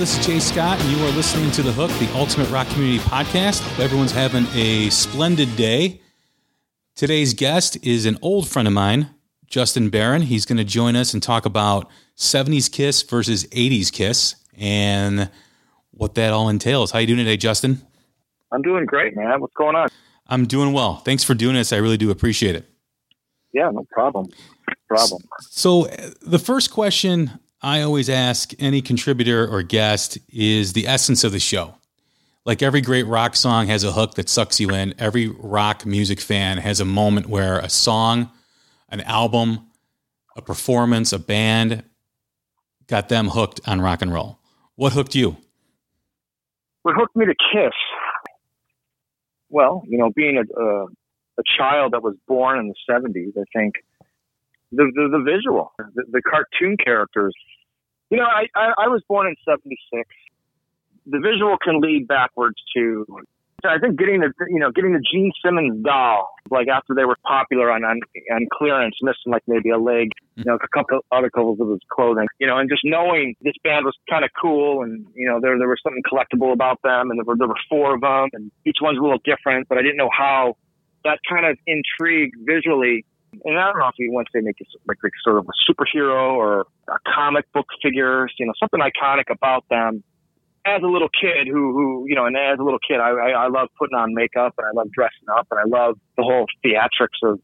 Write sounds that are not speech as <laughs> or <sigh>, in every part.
This is Jay Scott, and you are listening to The Hook, the Ultimate Rock Community Podcast. Hope everyone's having a splendid day. Today's guest is an old friend of mine, Justin Baron. He's going to join us and talk about 70s Kiss versus 80s Kiss and what that all entails. How you doing today, Justin? I'm doing great, man. What's going on? I'm doing well. Thanks for doing this. I really do appreciate it. Yeah, no problem. No problem. So, uh, the first question I always ask any contributor or guest is the essence of the show. Like every great rock song has a hook that sucks you in. Every rock music fan has a moment where a song, an album, a performance, a band got them hooked on rock and roll. What hooked you? What hooked me to Kiss? Well, you know, being a, a, child that was born in the 70s, I think the, the, the visual, the, the, cartoon characters. You know, I, I, I was born in 76. The visual can lead backwards to I think getting the you know getting the Gene Simmons doll like after they were popular on on, on clearance, missing like maybe a leg, you know, a couple of articles of his clothing, you know, and just knowing this band was kind of cool, and you know there there was something collectible about them, and there were there were four of them, and each one's a little different, but I didn't know how that kind of intrigue visually. And I don't know if you want to make it like, like sort of a superhero or a comic book figures, you know, something iconic about them as a little kid who, who, you know, and as a little kid, I, I, I love putting on makeup and I love dressing up and I love the whole theatrics of,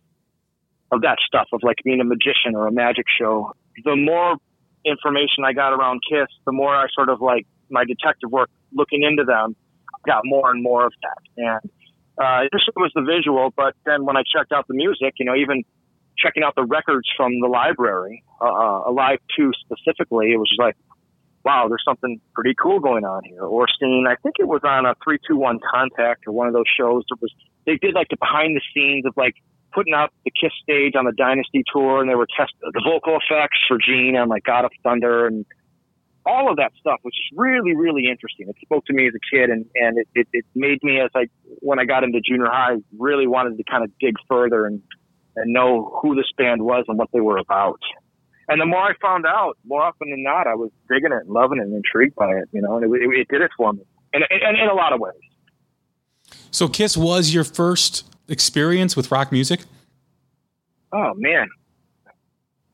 of that stuff of like being a magician or a magic show. The more information I got around Kiss, the more I sort of like my detective work looking into them got more and more of that. And, uh, this was the visual, but then when I checked out the music, you know, even checking out the records from the library, uh, uh Alive 2 specifically, it was just like, wow, there's something pretty cool going on here. Or seeing, I think it was on a 321 Contact or one of those shows. It was, they did like the behind the scenes of like putting out the Kiss stage on the Dynasty tour and they were testing the vocal effects for Gene on like God of Thunder and all of that stuff, which is really, really interesting. It spoke to me as a kid and, and it, it, it made me as I, when I got into junior high, really wanted to kind of dig further and, and know who this band was and what they were about. And the more I found out, more often than not, I was digging it and loving it and intrigued by it, you know, and it, it, it did it for me in, in, in a lot of ways. So Kiss was your first experience with rock music? Oh man.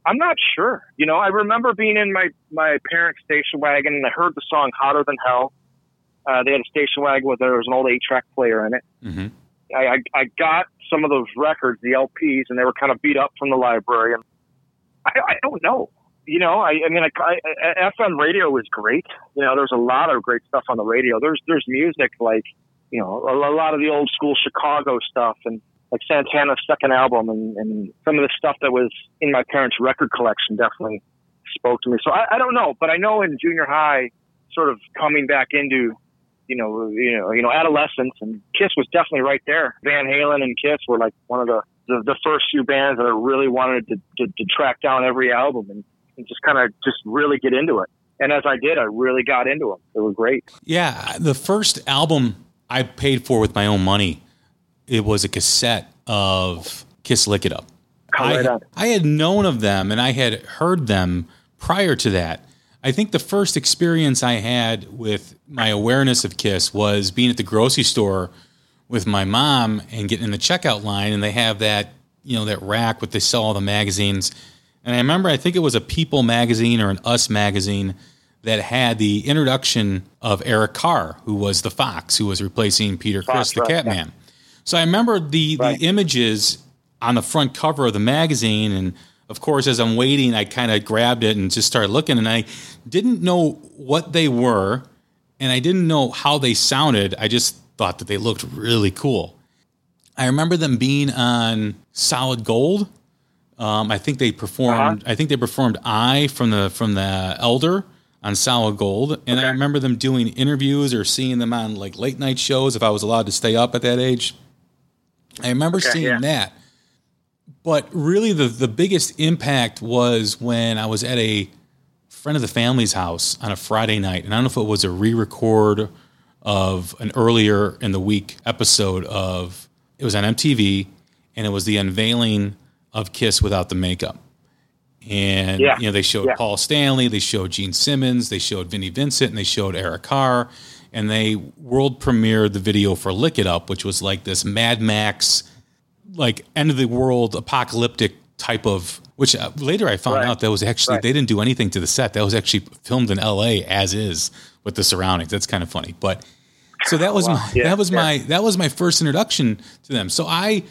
I'm not sure. You know, I remember being in my, my parents' station wagon and I heard the song Hotter Than Hell. Uh, they had a station wagon where there was an old eight track player in it. Mm-hmm. I, I, got some of those records, the LPs, and they were kind of beat up from the library. And I, I don't know. You know, I, I mean, I, I, FM radio was great. You know, there's a lot of great stuff on the radio. There's there's music like, you know, a, a lot of the old school Chicago stuff and like Santana's second album and, and some of the stuff that was in my parents' record collection definitely spoke to me. So I, I don't know, but I know in junior high, sort of coming back into, you know, you know, you know, adolescence and Kiss was definitely right there. Van Halen and Kiss were like one of the the, the first few bands that I really wanted to, to, to track down every album and, and just kind of just really get into it. And as I did, I really got into them. They were great. Yeah, the first album I paid for with my own money, it was a cassette of Kiss Lick It Up. I, I had known of them and I had heard them prior to that. I think the first experience I had with my awareness of Kiss was being at the grocery store with my mom and getting in the checkout line, and they have that you know that rack with they sell all the magazines. And I remember, I think it was a People magazine or an Us magazine that had the introduction of Eric Carr, who was the Fox, who was replacing Peter Criss, the right, Catman. Yeah. So I remember the right. the images on the front cover of the magazine, and of course, as I'm waiting, I kind of grabbed it and just started looking, and I didn't know what they were, and I didn't know how they sounded. I just thought that they looked really cool. I remember them being on Solid Gold. Um, I think they performed. Uh-huh. I think they performed "I" from the from the Elder on Solid Gold, and okay. I remember them doing interviews or seeing them on like late night shows if I was allowed to stay up at that age. I remember okay, seeing yeah. that. But really, the the biggest impact was when I was at a friend of the family's house on a Friday night, and I don't know if it was a re-record of an earlier in the week episode of it was on MTV and it was the unveiling of Kiss without the makeup. and Yeah. you know they showed Yeah. Paul Stanley, they showed Gene Simmons, they showed Vinnie Vincent, and they showed Eric Carr, and they world premiered the video for "Lick It Up," which was like this Mad Max, like end of the world apocalyptic type of. Which uh, later I found Right. out that was actually Right. they didn't do anything to the set. That was actually filmed in L.A. as is with the surroundings. That's kind of funny, but so that was Wow. my Yeah, that was yeah. my that was my first introduction to them. So I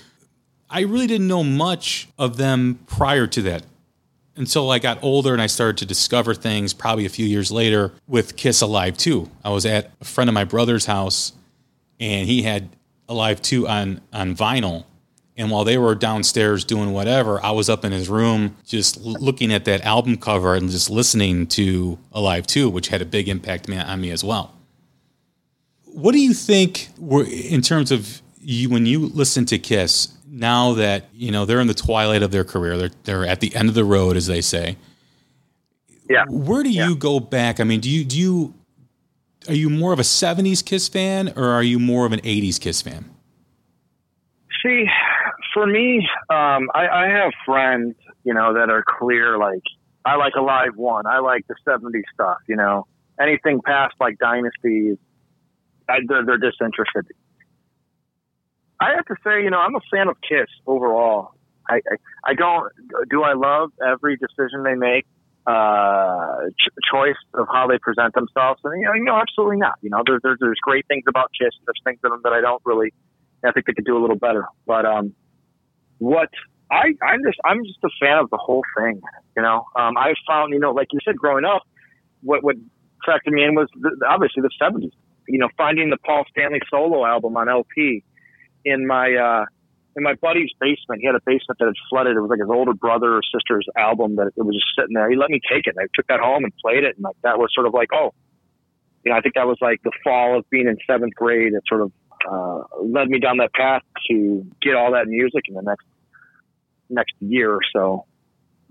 I really didn't know much of them prior to that until I got older and I started to discover things probably a few years later with Kiss Alive 2. I was at a friend of my brother's house and he had Alive 2 on on vinyl. And while they were downstairs doing whatever, I was up in his room just l- looking at that album cover and just listening to Alive 2, which had a big impact on me as well. What do you think were in terms of you when you listen to Kiss now that you know they're in the twilight of their career, they're they're at the end of the road, as they say. Yeah. Where do you go back? I mean, do you do you are you more of a '70s Kiss fan or are you more of an '80s Kiss fan? See, for me, um, I, I have friends, you know, that are clear. Like, I like Alive One. I like the '70s stuff. You know, anything past like Dynasty, I, they're, they're disinterested. I have to say, you know, I'm a fan of Kiss overall. I, I, I don't. Do I love every decision they make? Uh, ch- choice of how they present themselves, and you know, absolutely not. You know, there, there, there's great things about Kiss. There's things that, that I don't really. I think they could do a little better. But um, what I I'm just I'm just a fan of the whole thing. You know, um, I found you know like you said growing up, what what attracted me in was the, obviously the '70s. You know, finding the Paul Stanley solo album on LP in my uh, in my buddy's basement. He had a basement that had flooded. It was like his older brother or sister's album that it was just sitting there. He let me take it. And I took that home and played it, and like that was sort of like oh, you know, I think that was like the fall of being in seventh grade. It sort of uh, led me down that path to get all that music in the next next year or so.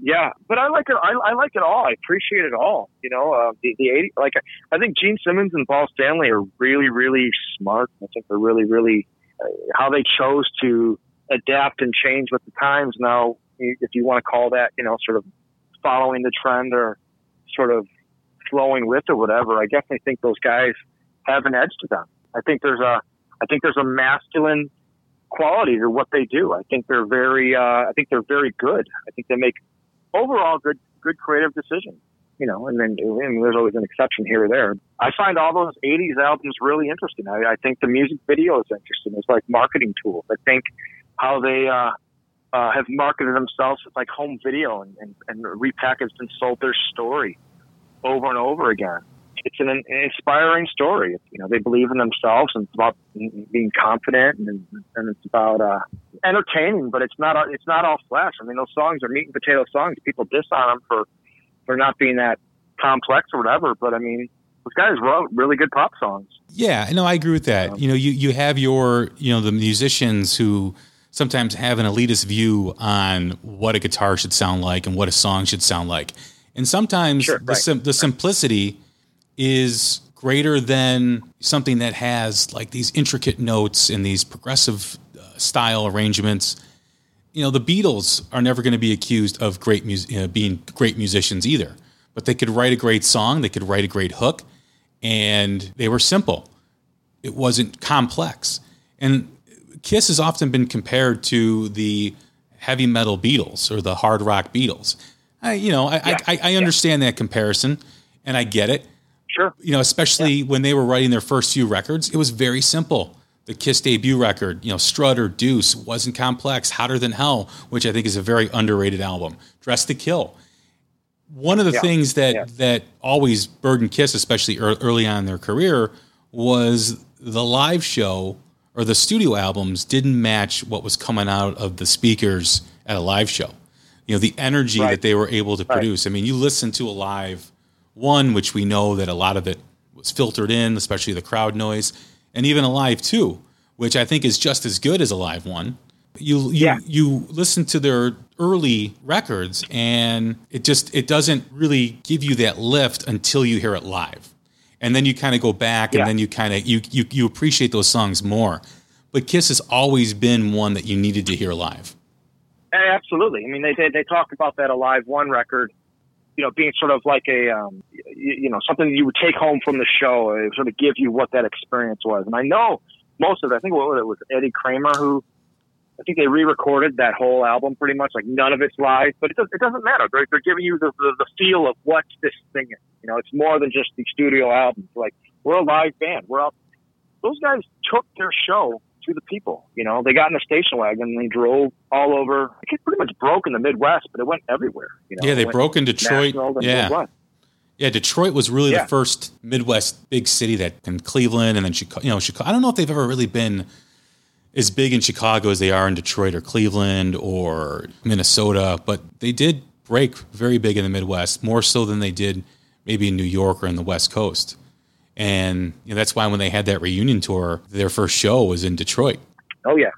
Yeah, but I like it. I, I like it all. I appreciate it all. You know, uh, the the 80, like I think Gene Simmons and Paul Stanley are really really smart. I think they're really really uh, how they chose to adapt and change with the times. Now, if you want to call that, you know, sort of following the trend or sort of flowing with or whatever, I definitely think those guys have an edge to them. I think there's a I think there's a masculine quality to what they do. I think they're very uh, I think they're very good. I think they make overall good good creative decisions. You know, and then and there's always an exception here or there. I find all those '80s albums really interesting. I, I think the music video is interesting. It's like marketing tools. I think how they uh, uh, have marketed themselves as like home video and, and, and repackaged and sold their story over and over again. It's an, an inspiring story. You know, they believe in themselves and it's about being confident and, and it's about uh, entertaining. But it's not it's not all flash. I mean, those songs are meat and potato songs. People diss on them for for not being that complex or whatever. But I mean, those guys wrote really good pop songs. Yeah, no, I agree with that. You know, you you have your you know the musicians who sometimes have an elitist view on what a guitar should sound like and what a song should sound like, and sometimes Sure, the right. sim- the simplicity is greater than something that has like these intricate notes and these progressive uh, style arrangements. You know, the Beatles are never going to be accused of great mus- you know, being great musicians either, but they could write a great song, they could write a great hook, and they were simple. It wasn't complex. And Kiss has often been compared to the heavy metal Beatles or the hard rock Beatles. I, you know, I, Yeah. I, I understand that comparison, and I get it. Sure. You know, especially when they were writing their first few records, it was very simple. The Kiss debut record, you know, Strutter, Deuce, wasn't complex. Hotter Than Hell, which I think is a very underrated album. Dress to Kill. One of the Yeah. things that Yeah. that always burdened Kiss, especially early on in their career, was the live show or the studio albums didn't match what was coming out of the speakers at a live show. You know, the energy Right. that they were able to produce. I mean, you listen to a live one, which we know that a lot of it was filtered in, especially the crowd noise, and even Alive Two, which I think is just as good as a live one. You you Yeah. you listen to their early records, and it just it doesn't really give you that lift until you hear it live, and then you kind of go back, Yeah. and then you kind of you, you you appreciate those songs more. But Kiss has always been one that you needed to hear live. Absolutely. I mean, they, they, they talk about that Alive One record, you know, being sort of like a, um, you, you know, something you would take home from the show, it sort of give you what that experience was. And I know most of it, I think what it was Eddie Kramer who, I think they re-recorded that whole album pretty much, like none of it's live, but it, does, it doesn't matter. They're, they're giving you the, the, the feel of what this thing is. You know, it's more than just the studio albums. Like, we're a live band. We're out. Those guys took their show to the people. You know, they got in a station wagon and they drove all over. It pretty much broke in the Midwest, but it went everywhere. You know, yeah, they broke in Detroit. Yeah. Midwest. Yeah, Detroit was really Yeah. the first Midwest big city that, and Cleveland, and then Chicago. You know, Chicago. I don't know if they've ever really been as big in Chicago as they are in Detroit or Cleveland or Minnesota, but they did break very big in the Midwest, more so than they did maybe in New York or in the West Coast. And you know, that's why when they had that reunion tour, their first show was in Detroit. Oh yeah,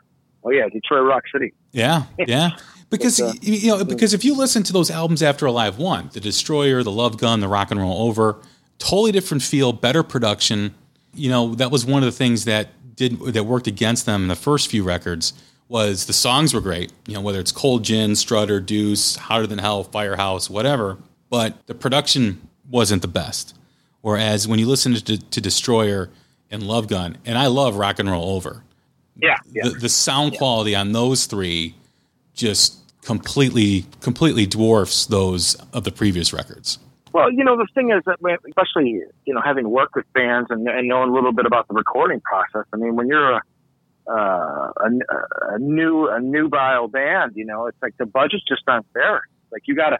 oh yeah, Detroit Rock City. Yeah, yeah. <laughs> Because uh, you know, because if you listen to those albums after Alive One, The Destroyer, The Love Gun, The Rock and Roll Over, totally different feel, better production. You know, that was one of the things that did that worked against them in the first few records was the songs were great. You know, whether it's Cold Gin, Strutter, Deuce, Hotter Than Hell, Firehouse, whatever, but the production wasn't the best. Whereas when you listen to, to Destroyer and Love Gun, and I love Rock and Roll Over, Yeah, yeah. the, the sound quality on those three just completely completely dwarfs those of the previous records. Well, you know, the thing is that, especially you know, having worked with bands and, and knowing a little bit about the recording process. I mean, when you're a uh, a, a new a nubile band, you know, it's like the budget's just not there. Like you gotta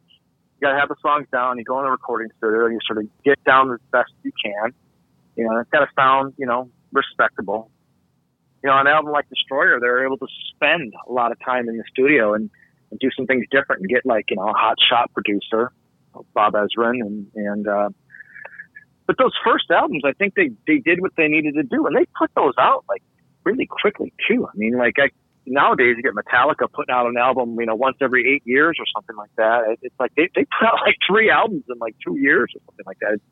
you gotta have the songs down. You go in the recording studio you sort of get down as best you can. You know, it's got to sound you know respectable. You know, an album like Destroyer, they're able to spend a lot of time in the studio and, and do some things different and get like you know a hot shot producer Bob Ezrin and and uh, but those first albums, I think they they did what they needed to do, and they put those out like really quickly too. I mean, like I, nowadays you get Metallica putting out an album, you know, once every eight years or something like that. It's like they they put out like three albums in like two years or something like that. It's,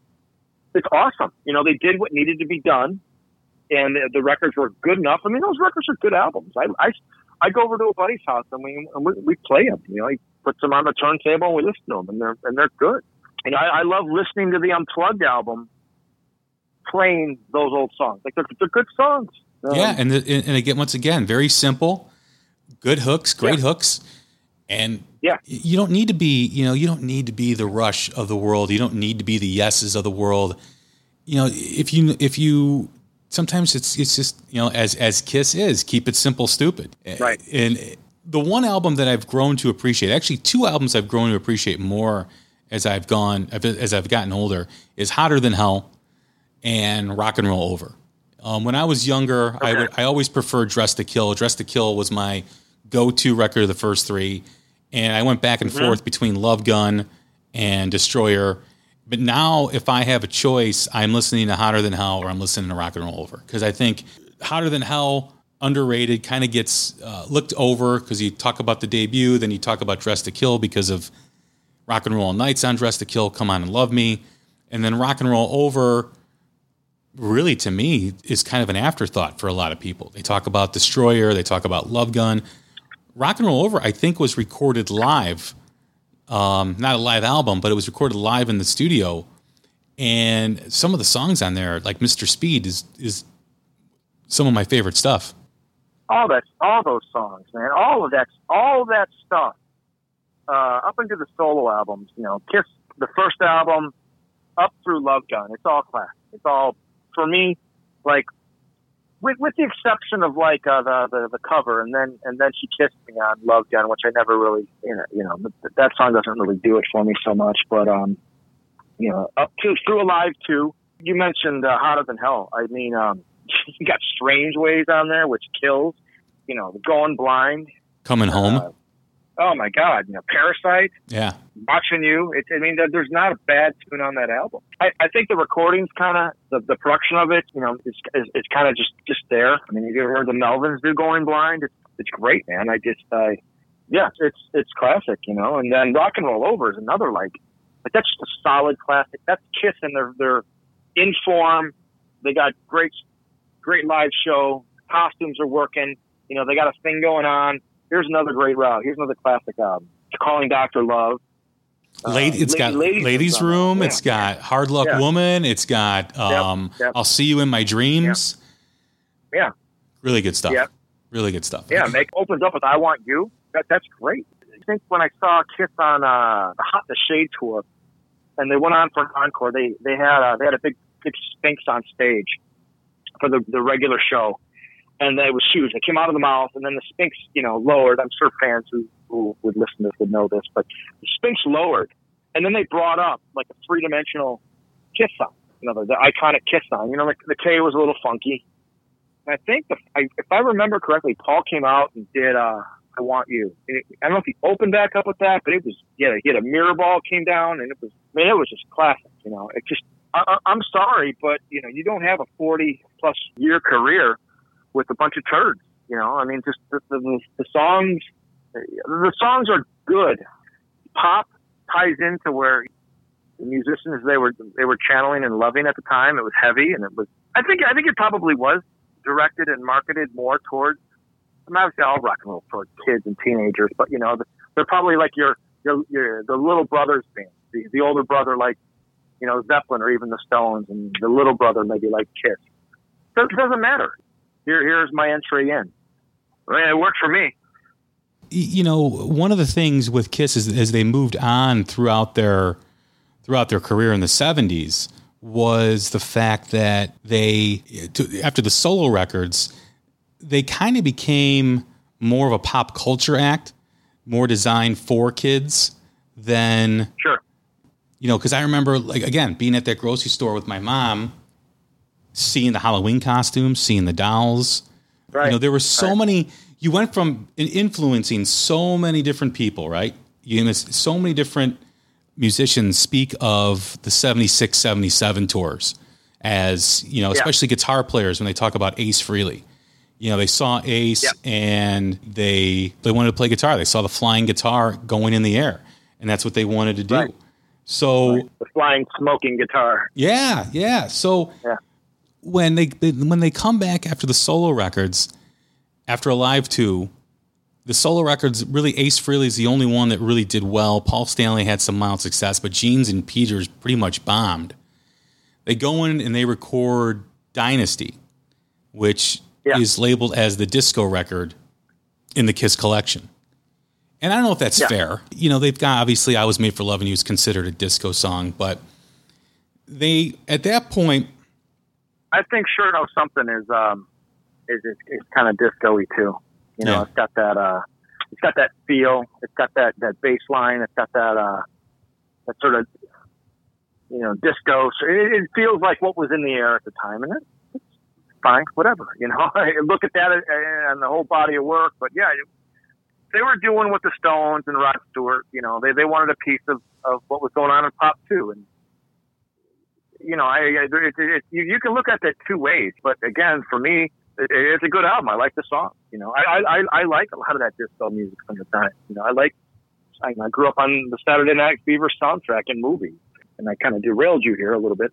it's awesome. You know, they did what needed to be done, and the, the records were good enough. I mean, those records are good albums. I I, I go over to a buddy's house and we and we, we play them. You know, he puts them on the turntable and we listen to them, and they're and they're good. And I, I love listening to the Unplugged album, playing those old songs. Like they're, they're good songs. Um, yeah, and the, and again, once again, very simple, good hooks, great Yeah. hooks, and Yeah. you don't need to be, you know, you don't need to be the rush of the world. You don't need to be the yeses of the world. You know, if you if you sometimes it's it's just you know as as Kiss is, keep it simple, stupid. Right. And the one album that I've grown to appreciate, actually two albums I've grown to appreciate more as I've gone as I've gotten older, is Hotter Than Hell and Rock and Roll Over. Um, when I was younger, I would I always preferred Dress to Kill. Dress to Kill was my go-to record of the first three, and I went back and forth between Love Gun and Destroyer. But now, if I have a choice, I'm listening to Hotter Than Hell or I'm listening to Rock and Roll Over. Because I think Hotter Than Hell underrated kind of gets uh, looked over because you talk about the debut, then you talk about Dress to Kill because of Rock and Roll Nights on Dress to Kill, Come On and Love Me, and then Rock and Roll Over really to me is kind of an afterthought for a lot of people. They talk about Destroyer, they talk about Love Gun. Rock and Roll Over, I think, was recorded live. Um, not a live album, but it was recorded live in the studio. And some of the songs on there, like Mr. Speed, is is some of my favorite stuff. all that, all those songs, man, all of that, all of that stuff, uh, up into the solo albums, you know, Kiss, the first album, up through Love Gun, it's all classic. It's all, for me, like, with, with the exception of like uh, the, the the cover, and then and then she kissed me on Love Gun, which I never really, you know, you know, th- that song doesn't really do it for me so much. But um, you know, up to through Alive Two. You mentioned uh, Hotter Than Hell. I mean, um, <laughs> you got Strange Ways on there, which kills. You know, Going Blind. Coming home, Uh, oh my God, you know, Parasite. yeah, Watching You. It, I mean, there- there's not a bad tune on that album. I, I think the recording's kind of the, the production of it. You know, it's is, it's kind of just just there. I mean, you ever heard the Melvins do Going Blind? It's it's great, man. I just, uh, yeah, it's it's classic. You know, and then Rock and Roll Over is another like, like that's just a solid classic. That's Kiss and they're they're in form. They got great great live show. Costumes are working. You know, they got a thing going on. Here's another great route. Here's another classic album. Calling Doctor Love. Uh, it's got ladies, ladies room. Yeah. It's got hard luck yeah. woman. It's got um, yep. Yep. I'll see you in my dreams. Yeah, yeah. really good stuff. Yeah, really good stuff. Yeah, make opens up with I want you. That that's great. I think when I saw Kiss on uh, the Hot the Shade tour, and they went on for an encore, they they had a, they had a big big Sphinx on stage for the the regular show, and it was huge. It came out of the mouth, and then the Sphinx, you know, lowered. I'm sure fans who, who would listen to this would know this, but the Sphinx lowered, and then they brought up like a three dimensional kiss sign, you know, the, the iconic kiss sign. You know, the, the K was a little funky. And I think the, I, if I remember correctly, Paul came out and did uh, "I Want You." It, I don't know if he opened back up with that, but it was yeah, he had a mirror ball came down, and it was I mean, it was just classic. You know, it just I, I'm sorry, but you know, you don't have a 40 plus year career with a bunch of turds. You know, I mean, just the, the, the songs, the songs are good. Pop ties into where the musicians they were they were channeling and loving at the time. It was heavy, and it was. I think I think it probably was directed and marketed more towards. I mean, obviously, all rock and roll towards kids and teenagers, but you know, they're probably like your your, your the little brothers band. The, the older brother like you know Zeppelin or even the Stones, and the little brother maybe like Kiss. So it doesn't matter here, here's my entry in. I mean, it worked for me. You know, one of the things with Kiss is as they moved on throughout their throughout their career in the '70s was the fact that they, after the solo records, they kind of became more of a pop culture act, more designed for kids than sure. You know, because I remember, like again, being at that grocery store with my mom seeing the Halloween costumes, seeing the dolls. Right. You know, there were so right. many. You went from influencing so many different people, right? You know, so many different musicians speak of the 76, 77 tours as, you know, especially yeah. guitar players when they talk about Ace Frehley. You know, they saw Ace yeah. and they they wanted to play guitar. They saw the flying guitar going in the air, and that's what they wanted to do. Right. So the flying smoking guitar. Yeah, yeah. So yeah when they, they when they come back after the solo records, after Alive Two, the solo records really Ace Frehley is the only one that really did well. Paul Stanley had some mild success, but Genes and Peters pretty much bombed. They go in and they record Dynasty, which yeah. is labeled as the disco record in the Kiss collection. And I don't know if that's yeah. fair. You know, they've got obviously I Was Made for Loving You is considered a disco song, but they at that point I think sure know something is um is is, is kind of disco-y too. You know, yeah. it's got that uh it's got that feel. It's got that that bass line. It's got that uh that sort of you know disco. So it, it feels like what was in the air at the time, and it, it's fine, whatever. You know, <laughs> I look at that and the whole body of work. But yeah, they were doing with the Stones and Rod Stewart. You know, they they wanted a piece of of what was going on in pop too, and you know, I, I it, it, you, you can look at that two ways, but again, for me, it, it's a good album. I like the song. You know, I, I I like a lot of that disco music from the time. You know, I like. I, I grew up on the Saturday Night Fever soundtrack and movie, and I kind of derailed you here a little bit.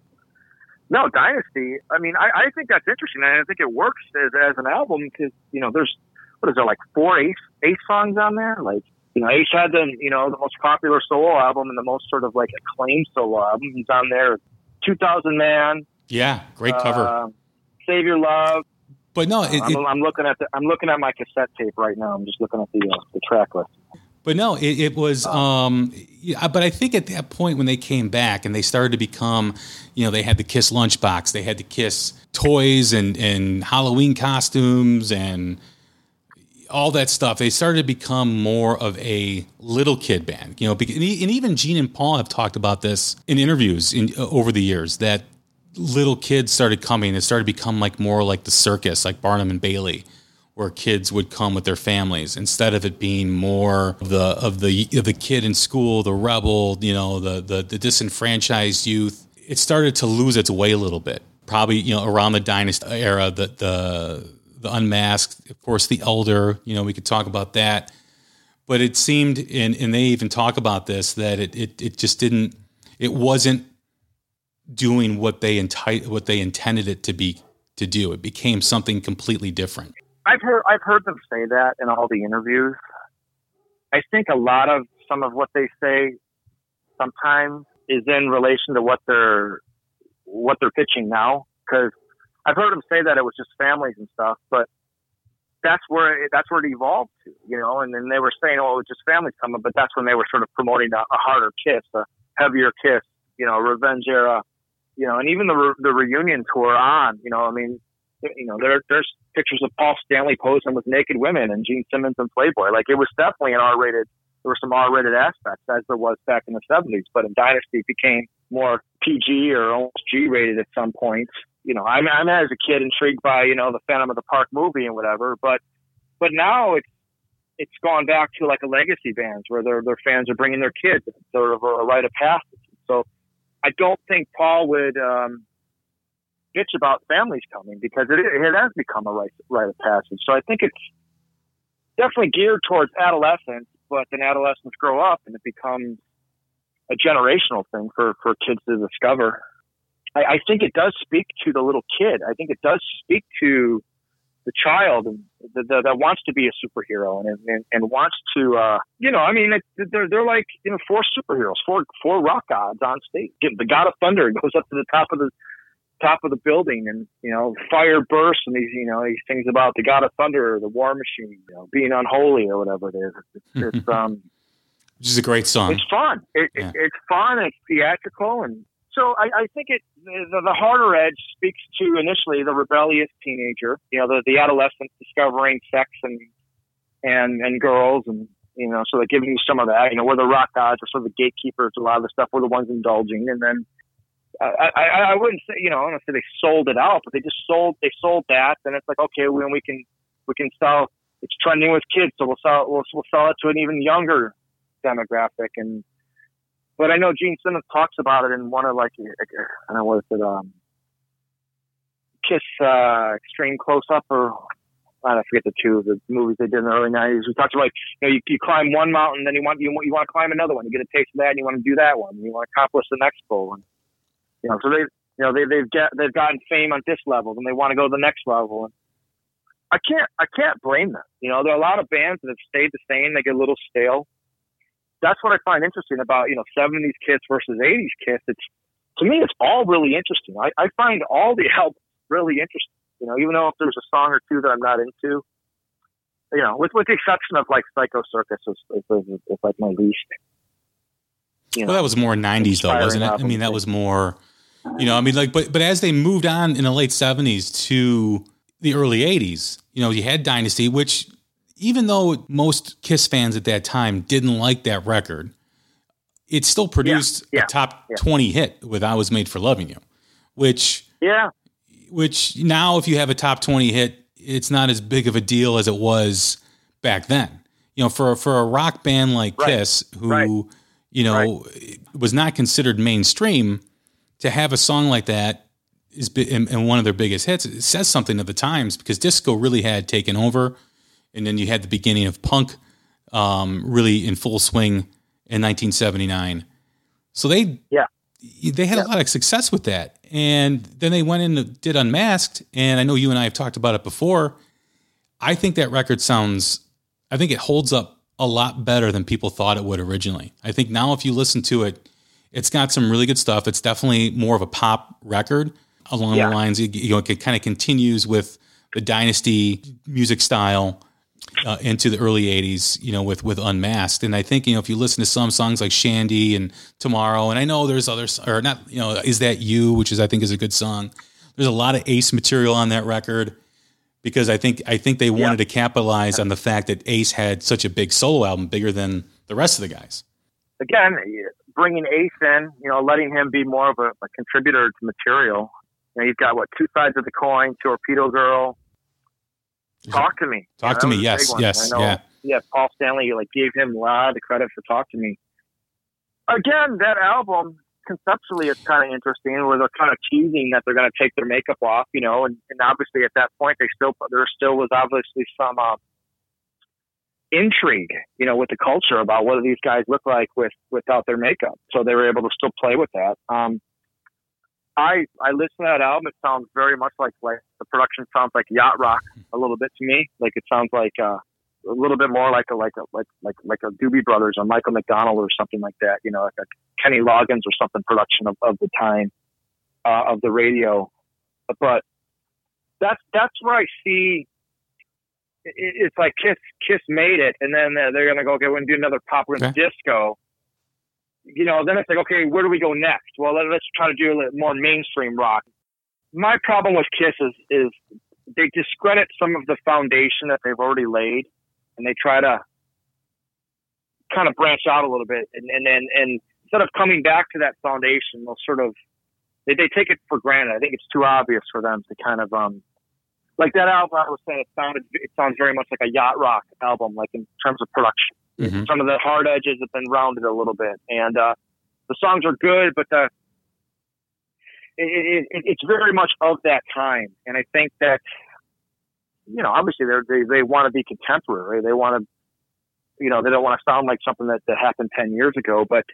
No, Dynasty. I mean, I, I think that's interesting, and I think it works as, as an album because you know, there's what is there like four Ace Ace songs on there? Like, you know, Ace had the you know the most popular solo album and the most sort of like acclaimed solo album. He's on there 2000 Man. Yeah, great cover. Uh, Save Your Love. But no, it, I'm, it, I'm, looking at the, I'm looking at my cassette tape right now. I'm just looking at the uh, the track list. But no, it, it was. Uh, um, yeah, but I think at that point when they came back and they started to become, you know, they had the Kiss lunchbox, they had the Kiss toys and and Halloween costumes and all that stuff. They started to become more of a little kid band, you know. And even Gene and Paul have talked about this in interviews in, uh, over the years that little kids started coming. It started to become like more like the circus, like Barnum and Bailey, where kids would come with their families instead of it being more of the of the of the kid in school, the rebel, you know, the the, the disenfranchised youth. It started to lose its way a little bit. Probably, you know, around the dynasty era, the the the unmasked, of course, the elder. You know, we could talk about that, but it seemed, and and they even talk about this that it it, it just didn't, it wasn't doing what they enti- what they intended it to be to do. It became something completely different. I've heard I've heard them say that in all the interviews. I think a lot of some of what they say sometimes is in relation to what they're what they're pitching now. Because I've heard them say that it was just families and stuff, but that's where it, that's where it evolved to, you know. And then they were saying, "Oh, it was just families coming," but that's when they were sort of promoting a, a harder kiss, a heavier kiss, you know, revenge era, you know, and even the re- the reunion tour on, you know. I mean, you know, there there's pictures of Paul Stanley posing with naked women and Gene Simmons and Playboy. Like it was definitely an R-rated. There were some R-rated aspects as there was back in the 70s, but in Dynasty it became more PG or almost G-rated at some points you know, I'm, I'm as a kid intrigued by, you know, the Phantom of the Park movie and whatever, but, but now it's, it's gone back to like a legacy bands where their, their fans are bringing their kids. It's sort of a, rite of passage. So I don't think Paul would, um, bitch about families coming because it, it has become a rite, rite of passage. So I think it's definitely geared towards adolescence, but then adolescents grow up and it becomes a generational thing for, for kids to discover. I, I think it does speak to the little kid. I think it does speak to the child and the, the, that wants to be a superhero and and, and wants to uh you know I mean it, they're they're like you know four superheroes four four rock gods on stage the god of thunder <laughs> goes up to the top of the top of the building and you know fire bursts and these you know these things about the god of thunder or the war machine you know being unholy or whatever it is it's, it's <laughs> um which is a great song it's fun it, yeah. it, it's fun it's theatrical and so I, I think it the, the harder edge speaks to initially the rebellious teenager, you know, the, the adolescent discovering sex and and and girls, and you know, so they're giving you some of that. You know, we're the rock gods, or sort of the gatekeepers. A lot of the stuff we're the ones indulging, and then I, I, I wouldn't say, you know, I don't say they sold it out, but they just sold they sold that, and it's like okay, when we can we can sell. It's trending with kids, so we'll sell we'll, we'll sell it to an even younger demographic, and but I know Gene Simmons talks about it in one of like I don't know what is it um Kiss uh, Extreme Close Up or I don't forget the two of the movies they did in the early '90s. We talked about you know you, you climb one mountain, then you want you, you want to climb another one. You get a taste of that, and you want to do that one. And you want to accomplish the next goal, and you know so they you know they they've get they've gotten fame on this level, and they want to go to the next level. And I can't I can't blame them. You know there are a lot of bands that have stayed the same. They get a little stale that's what I find interesting about, you know, 70s Kiss versus 80s Kiss. It's, to me, it's all really interesting. I, I find all the <laughs> albums really interesting. You know, even though if there's a song or two that I'm not into, you know, with, with the exception of like Psycho Circus is, is, is, is like my least. You know, well, that was more 90s though, wasn't it? I mean, that was more, you know, I mean, like, but, but as they moved on in the late 70s to the early 80s, you know, you had Dynasty, which even though most Kiss fans at that time didn't like that record, it still produced yeah, yeah, a top yeah. 20 hit with I Was Made for Loving You, which yeah, which now if you have a top 20 hit, it's not as big of a deal as it was back then. You know, for for a rock band like right. Kiss who right. you know right. was not considered mainstream to have a song like that is and one of their biggest hits, it says something of the times because disco really had taken over and then you had the beginning of punk um, really in full swing in 1979. So they yeah they had yeah. a lot of success with that, and then they went in and did Unmasked, and I know you and I have talked about it before. I think that record sounds, I think it holds up a lot better than people thought it would originally. I think now if you listen to it, it's got some really good stuff. It's definitely more of a pop record along yeah. the lines. You know, it kind of continues with the Dynasty music style uh, into the early 80s, you know, with, with Unmasked. And I think, you know, if you listen to some songs like Shandy and Tomorrow, and I know there's others, or not, you know, Is That You, which is, I think is a good song. There's a lot of Ace material on that record because I think, I think they wanted yeah. to capitalize on the fact that Ace had such a big solo album, bigger than the rest of the guys. Again, bringing Ace in, you know, letting him be more of a, a contributor to material. You know, you've got what, two sides of the coin, Torpedo Girl, Talk to me. Talk to me. Yes. Yes. yeah. Yeah. Paul Stanley like gave him a lot of credit for Talk to Me. Again, that album conceptually is kind of interesting where they're kind of teasing that they're going to take their makeup off, you know, and, and obviously at that point they still there still was obviously some uh, intrigue, you know, with the culture about what do these guys look like with without their makeup. So they were able to still play with that. Um, I I listen to that album. It sounds very much like like the production sounds like yacht rock a little bit to me. Like it sounds like uh, a little bit more like a like a like like like a Doobie Brothers or Michael McDonald or something like that. You know, like a Kenny Loggins or something production of, of the time uh, of the radio. But that's that's where I see. It's like Kiss Kiss made it, and then they're gonna go. Okay, we're gonna do another pop. We're gonna okay. disco you know, then it's like, okay, where do we go next? Well, let's try to do a little more mainstream rock. My problem with Kiss is, is they discredit some of the foundation that they've already laid, and they try to kind of branch out a little bit, and and and, and instead of coming back to that foundation, they'll sort of they, they take it for granted. I think it's too obvious for them to kind of um like that album I was saying. It sounded it sounds very much like a yacht rock album, like in terms of production. Mm-hmm. Some of the hard edges have been rounded a little bit, and uh, the songs are good, but the it, it, it's very much of that time. And I think that you know, obviously they they want to be contemporary. They want to, you know, they don't want to sound like something that, that happened ten years ago. But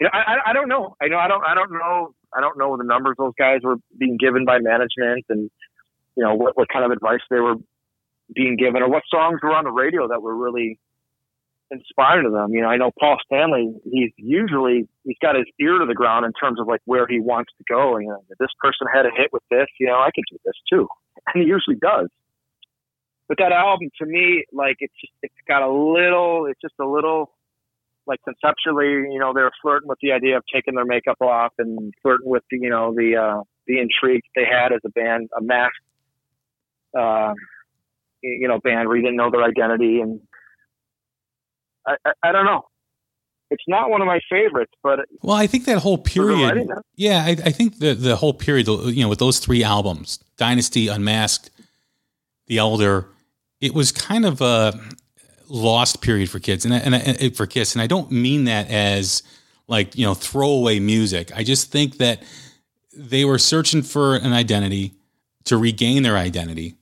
you know, I, I don't know. I know I don't I don't know I don't know the numbers those guys were being given by management, and you know what what kind of advice they were being given, or what songs were on the radio that were really inspired of them. You know, I know Paul Stanley, he's usually, he's got his ear to the ground in terms of like where he wants to go. You know, this person had a hit with this, you know, I could do this too. <laughs> And he usually does. But that album to me, like it's just, it's got a little, it's just a little, like conceptually, you know, they're flirting with the idea of taking their makeup off and flirting with the, you know, the, uh, the intrigue they had as a band, a masked, uh, you know, band where you didn't know their identity and I, I, I don't know. It's not one of my favorites, but well, I think that whole period. Yeah, I, I, think the the whole period, you know, with those three albums, Dynasty, Unmasked, The Elder, it was kind of a lost period for kids, and and, and for Kiss, and I don't mean that as like you know throwaway music. I just think that they were searching for an identity to regain their identity.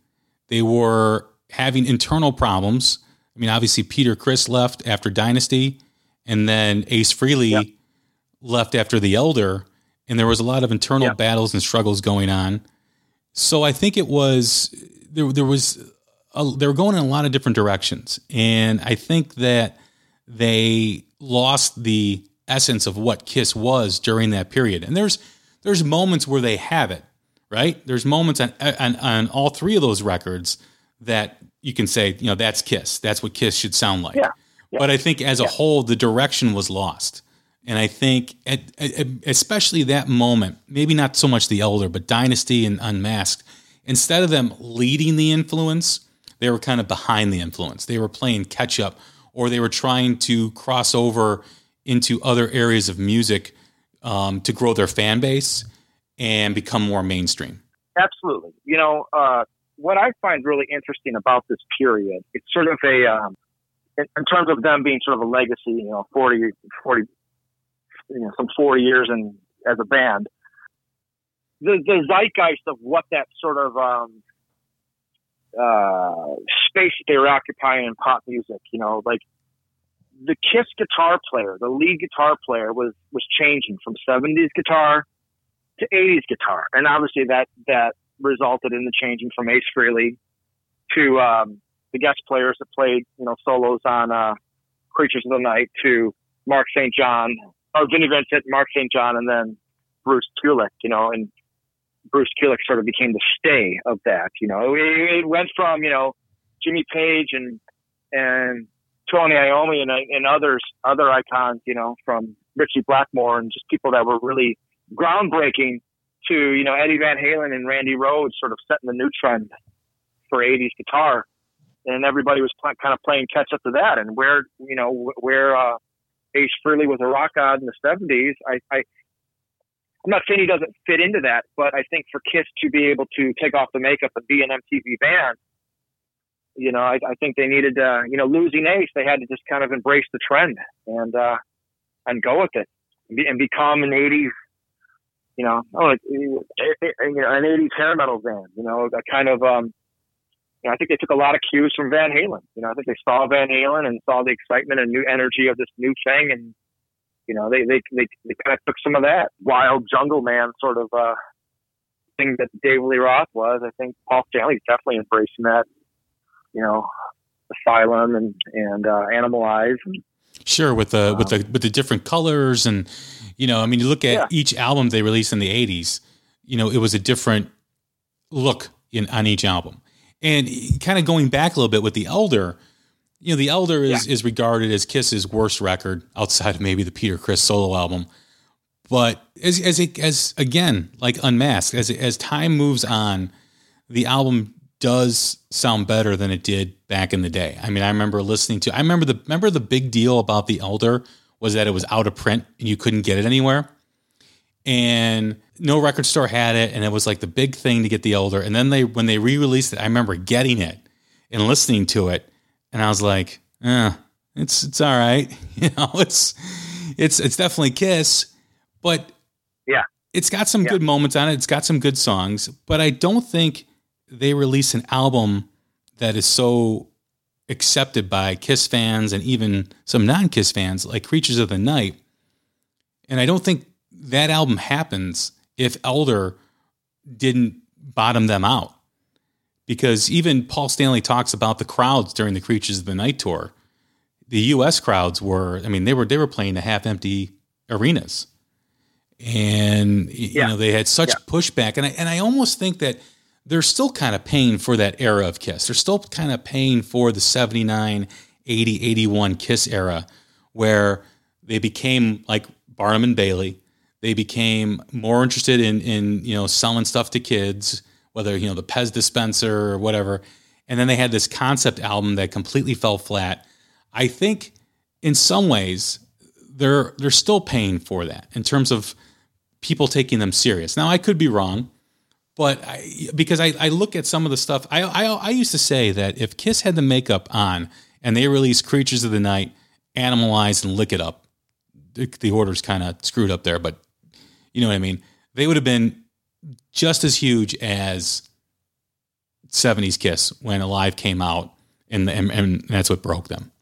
They were having internal problems I mean, obviously Peter Criss left after Dynasty, and then Ace Frehley yep. left after The Elder, and there was a lot of internal yep. battles and struggles going on. So I think it was there. There was a, they were going in a lot of different directions, and I think that they lost the essence of what Kiss was during that period. And there's there's moments where they have it, right? There's moments on on, on all three of those records that you can say, you know, that's Kiss. That's what Kiss should sound like. Yeah. yeah. But I think as a yeah. whole, the direction was lost. And I think, at, at, especially that moment, maybe not so much the Elder, but Dynasty and Unmasked, instead of them leading the influence, they were kind of behind the influence. They were playing catch up, or they were trying to cross over into other areas of music um, to grow their fan base and become more mainstream. Absolutely. You know, uh, what I find really interesting about this period, it's sort of a, um, in, in, terms of them being sort of a legacy, you know, 40, 40, you know, some 40 years in, as a band, the, the zeitgeist of what that sort of, um, uh, space they were occupying in pop music, you know, like the Kiss guitar player, the lead guitar player was, was changing from 70s guitar to 80s guitar. And obviously that, that resulted in the changing from Ace Frehley to um, the guest players that played, you know, solos on uh, Creatures of the Night to Mark St. John, or Vinnie Vincent, Mark St. John, and then Bruce Kulick, you know, and Bruce Kulick sort of became the stay of that, you know. It, it went from, you know, Jimmy Page and and Tony Iommi and, and others, other icons, you know, from Ritchie Blackmore and just people that were really groundbreaking to you know Eddie Van Halen and Randy Rhoads sort of setting the new trend for 80s guitar, and everybody was pl- kind of playing catch up to that. And where you know where uh, Ace Frehley was a rock god in the 70s, I, I I'm not saying he doesn't fit into that, but I think for Kiss to be able to take off the makeup and be an MTV band, you know, I, I think they needed, uh, you know, losing Ace, they had to just kind of embrace the trend and uh, and go with it and, be, and become an 80s you know, oh, you know, an 80s hair metal band, you know, a kind of, um, you know, I think they took a lot of cues from Van Halen. You know, I think they saw Van Halen and saw the excitement and new energy of this new thing. And, You know, they they they, they kind of took some of that wild jungle man sort of uh, thing that David Lee Roth was. I think Paul Stanley's definitely embracing that. You know, Asylum and and uh, Animalize. And, sure, with the um, with the with the different colors and you know, I mean, you look at yeah. each album they released in the '80s. You know, it was a different look in on each album, and kind of going back a little bit with the Elder you know, The Elder is, yeah. is regarded as Kiss's worst record outside of maybe the Peter Criss solo album. But as as it as again, like Unmasked, as as time moves on, the album does sound better than it did back in the day. I mean, I remember listening to I remember the remember the big deal about The Elder was that it was out of print and you couldn't get it anywhere. And no record store had it and it was like the big thing to get The Elder. And then they when they re-released it, I remember getting it and listening to it and I was like, eh, it's it's all right. <laughs> You know, it's it's it's definitely Kiss, but yeah, it's got some yeah. good moments on it. It's got some good songs, but I don't think they release an album that is so accepted by Kiss fans and even some non-Kiss fans like Creatures of the Night. And I don't think that album happens if Elder didn't bottom them out because even Paul Stanley talks about the crowds during the Creatures of the Night tour. The U.S. crowds were, I mean, they were they were playing the half empty arenas, and you know they had such yeah. pushback, and I and I almost think that they're still kind of paying for that era of Kiss. They're still kind of paying for the 79, 80, 81 Kiss era where they became like Barnum and Bailey. They became more interested in in you know selling stuff to kids whether you know the Pez dispenser or whatever. And then they had this concept album that completely fell flat. I think in some ways they're they're still paying for that in terms of people taking them serious. Now I could be wrong, but I, because I, I look at some of the stuff, I, I I used to say that if Kiss had the makeup on and they released Creatures of the Night, Animalize, and Lick It Up, the, the order's kind of screwed up there, but you know what I mean. They would have been just as huge as 70s Kiss when Alive came out, and, and, and that's what broke them.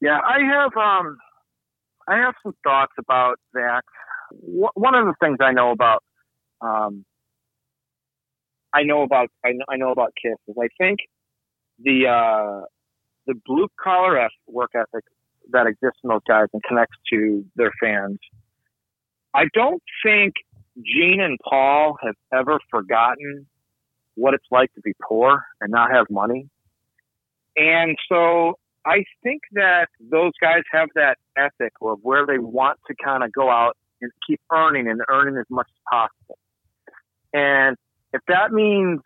Yeah, I have um, I have some thoughts about that. One of the things I know about um, I know about I know, I know about I think the uh, the blue collar work ethic that exists in those guys and connects to their fans. I don't think Gene and Paul have ever forgotten what it's like to be poor and not have money. And so I think that those guys have that ethic of where they want to kind of go out and keep earning and earning as much as possible. And if that means,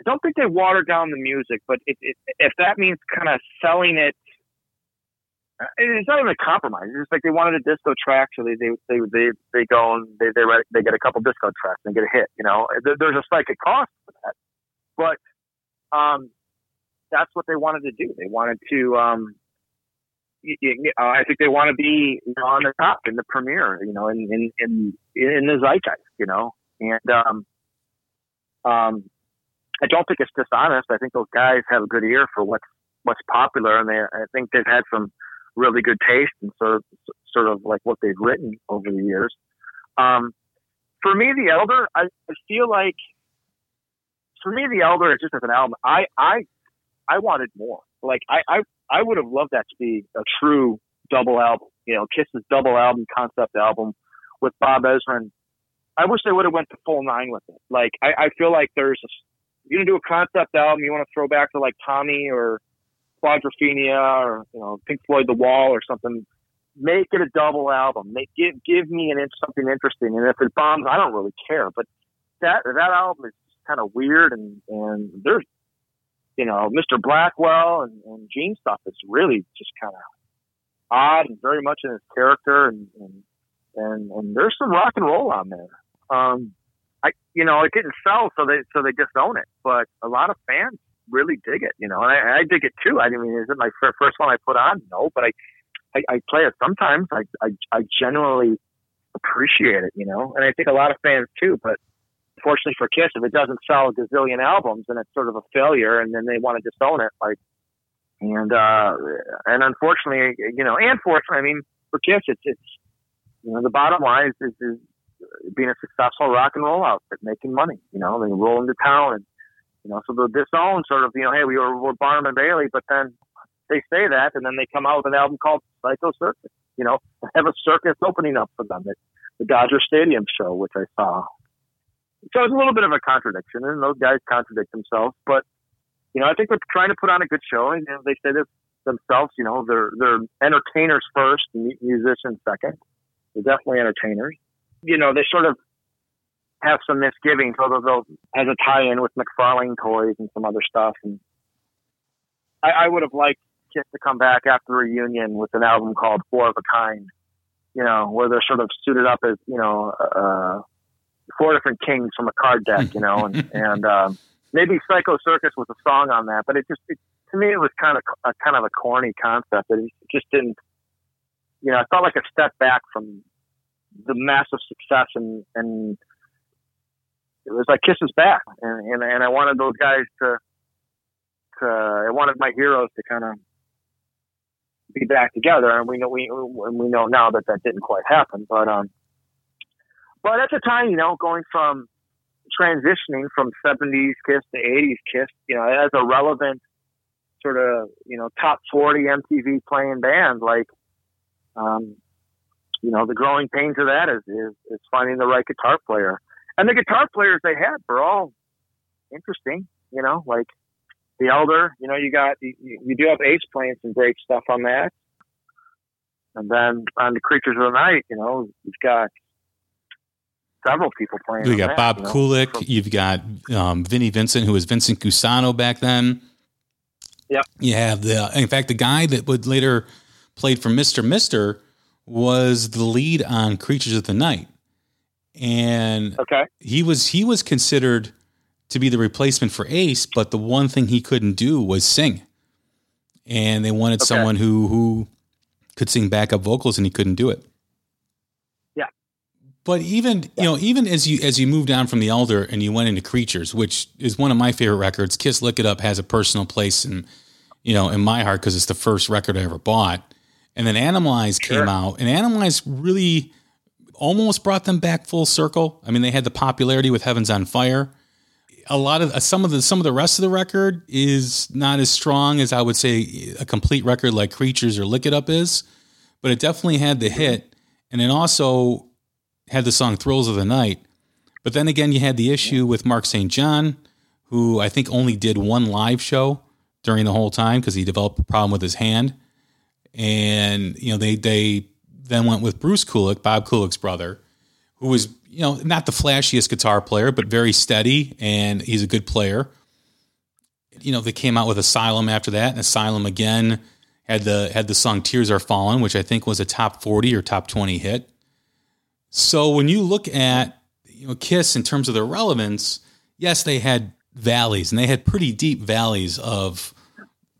I don't think they water down the music, but it, it, if that means kind of selling it it's not even a compromise. It's just like they wanted a disco track, so they they they they, they go and they they write, they get a couple disco tracks and get a hit. You know, there's a psychic cost for that, but um, that's what they wanted to do. They wanted to um, I think they want to be you know, on the top in the premiere, you know, in in in, in the zeitgeist, you know, and um, um, I don't think it's dishonest. I think those guys have a good ear for what's what's popular, and they I think they've had some really good taste and sort of sort of like what they've written over the years. Um, for me, The Elder, I, I feel like for me, The Elder is just as an album. I I I wanted more. Like I I I would have loved that to be a true double album. You know, Kiss's double album, concept album with Bob Ezrin. I wish they would have went the full nine with it. Like I, I feel like there's a, you're gonna do a concept album. You want to throw back to like Tommy or Quadrophenia or you know Pink Floyd The Wall or something. Make it a double album. Make give give me an something interesting. And if it bombs, I don't really care. But that that album is kind of weird and and there's you know Mr. Blackwell and, and Gene stuff is really just kind of odd and very much in his character and, and and and there's some rock and roll on there. Um, I you know it didn't sell, so they so they just own it. But a lot of fans really dig it, you know, and I, I dig it too. I mean, is it my first one I put on? No, but I, I, I play it sometimes. I, I, I genuinely appreciate it, you know, and I think a lot of fans too. But fortunately for Kiss, if it doesn't sell a gazillion albums, then it's sort of a failure, and then they want to disown it. Like, and uh, and unfortunately, you know, and fortunately, I mean, for Kiss, it's it's you know the bottom line is, is, is being a successful rock and roll outfit, making money. You know, they roll into town, and you know, so the disown sort of, you know, hey, we were, we're Barnum and Bailey, but then they say that, and then they come out with an album called Psycho Circus. You know, <laughs> have a circus opening up for them at the Dodger Stadium show, which I saw. So it's a little bit of a contradiction, and those guys contradict themselves. But you know, I think they're trying to put on a good show, and you know, they say this themselves. You know, they're they're entertainers first, musicians second. They're definitely entertainers. You know, they sort of have some misgivings, although they'll has a tie-in with McFarlane toys and some other stuff. And I, I would have liked Kiss to come back after a reunion with an album called Four of a Kind. You know, where they're sort of suited up as you know uh, four different kings from a card deck. You know, and <laughs> and um, maybe Psycho Circus was a song on that, but it just it, to me it was kind of a kind of a corny concept. It just didn't. You know, I felt like a step back from the massive success and and it was like Kiss's back, and, and and I wanted those guys to to I wanted my heroes to kind of be back together, and we know we we know now that that didn't quite happen, but um, but at the time, you know, going from transitioning from 70s Kiss to 80s Kiss, you know, as a relevant sort of, you know, top 40 MTV playing band, like, um, you know, the growing pains of that is, is, is finding the right guitar player and the guitar players they had were all interesting. You know, like the Elder. You know, you got you, you do have Ace playing some great stuff on that, and then on the Creatures of the Night, you know, you've got several people playing. You got that, Bob you know, Kulick. from- You've got um, Vinnie Vincent, who was Vincent Cusano back then. Yep. You have the. In fact, the guy that would later played for Mister Mister was the lead on Creatures of the Night, and Okay. he was he was considered to be the replacement for Ace, but the one thing he couldn't do was sing, and they wanted Okay. someone who who could sing backup vocals, and he couldn't do it. Yeah. But even you know, even as you as you move down from the Elder and you went into Creatures, which is one of my favorite records, Kiss Lick It Up has a personal place in you know in my heart because it's the first record I ever bought. And then Animalize Sure. came out, and Animalize really almost brought them back full circle. I mean, they had the popularity with Heavens on Fire. A lot of uh, some of the some of the rest of the record is not as strong as I would say a complete record like Creatures or Lick It Up is, but it definitely had the hit, and it also had the song Thrills of the Night. But then again, you had the issue with Mark St. John, who I think only did one live show during the whole time because he developed a problem with his hand. And, you know, they, they then went with Bruce Kulick, Bob Kulick's brother, who was, you know, not the flashiest guitar player, but very steady and he's a good player. You know, they came out with Asylum after that, and Asylum again had the had the song Tears Are Falling, which I think was a top 40 or top 20 hit. So when you look at you know Kiss in terms of their relevance, yes, they had valleys and they had pretty deep valleys of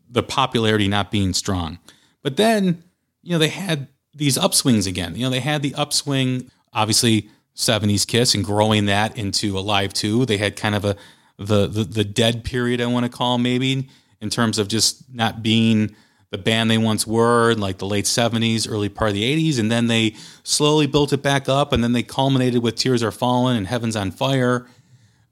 the popularity not being strong. But then, you know, they had these upswings again. You know, they had the upswing, obviously 70s Kiss and growing that into Alive 2. They had kind of a the the, the dead period I want to call maybe in terms of just not being the band they once were in like the late 70s, early part of the 80s. And then they slowly built it back up. And then they culminated with Tears Are Falling and Heaven's on Fire.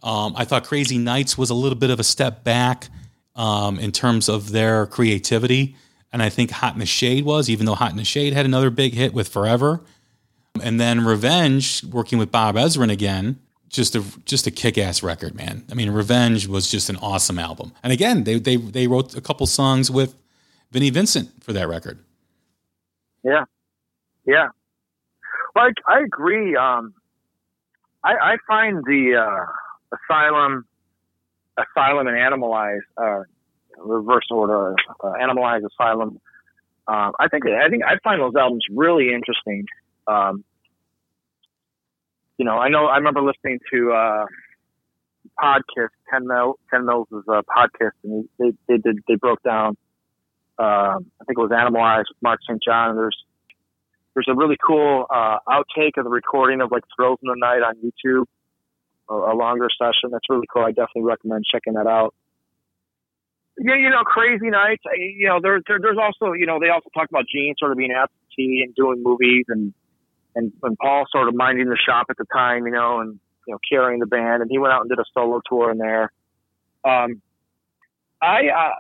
Um, I thought Crazy Nights was a little bit of a step back um, in terms of their creativity. And I think Hot in the Shade was, even though Hot in the Shade had another big hit with Forever. And then Revenge, working with Bob Ezrin again, just a just a kick ass record, man. I mean, Revenge was just an awesome album. And again, they they they wrote a couple songs with Vinnie Vincent for that record. Yeah. Yeah. Well, I, agree. Um, I, I find the uh, Asylum, Asylum and Animalize, uh, reverse order, uh, Animalize, Asylum. Um, I think I think I find those albums really interesting. Um, you know, I know I remember listening to uh, podcast Ken Mil Ken Mills' uh, podcast, and they they did they broke down. Um, I think it was Animalize with Mark St. John. And there's there's a really cool uh, outtake of the recording of like Thrills in the Night on YouTube, a, a longer session. That's really cool. I definitely recommend checking that out. Yeah, you know, crazy nights. You know, there, there, there's also, you know, they also talk about Gene sort of being absentee and doing movies, and and and Paul sort of minding the shop at the time, you know, and you know carrying the band, and he went out and did a solo tour in there. Um, I uh,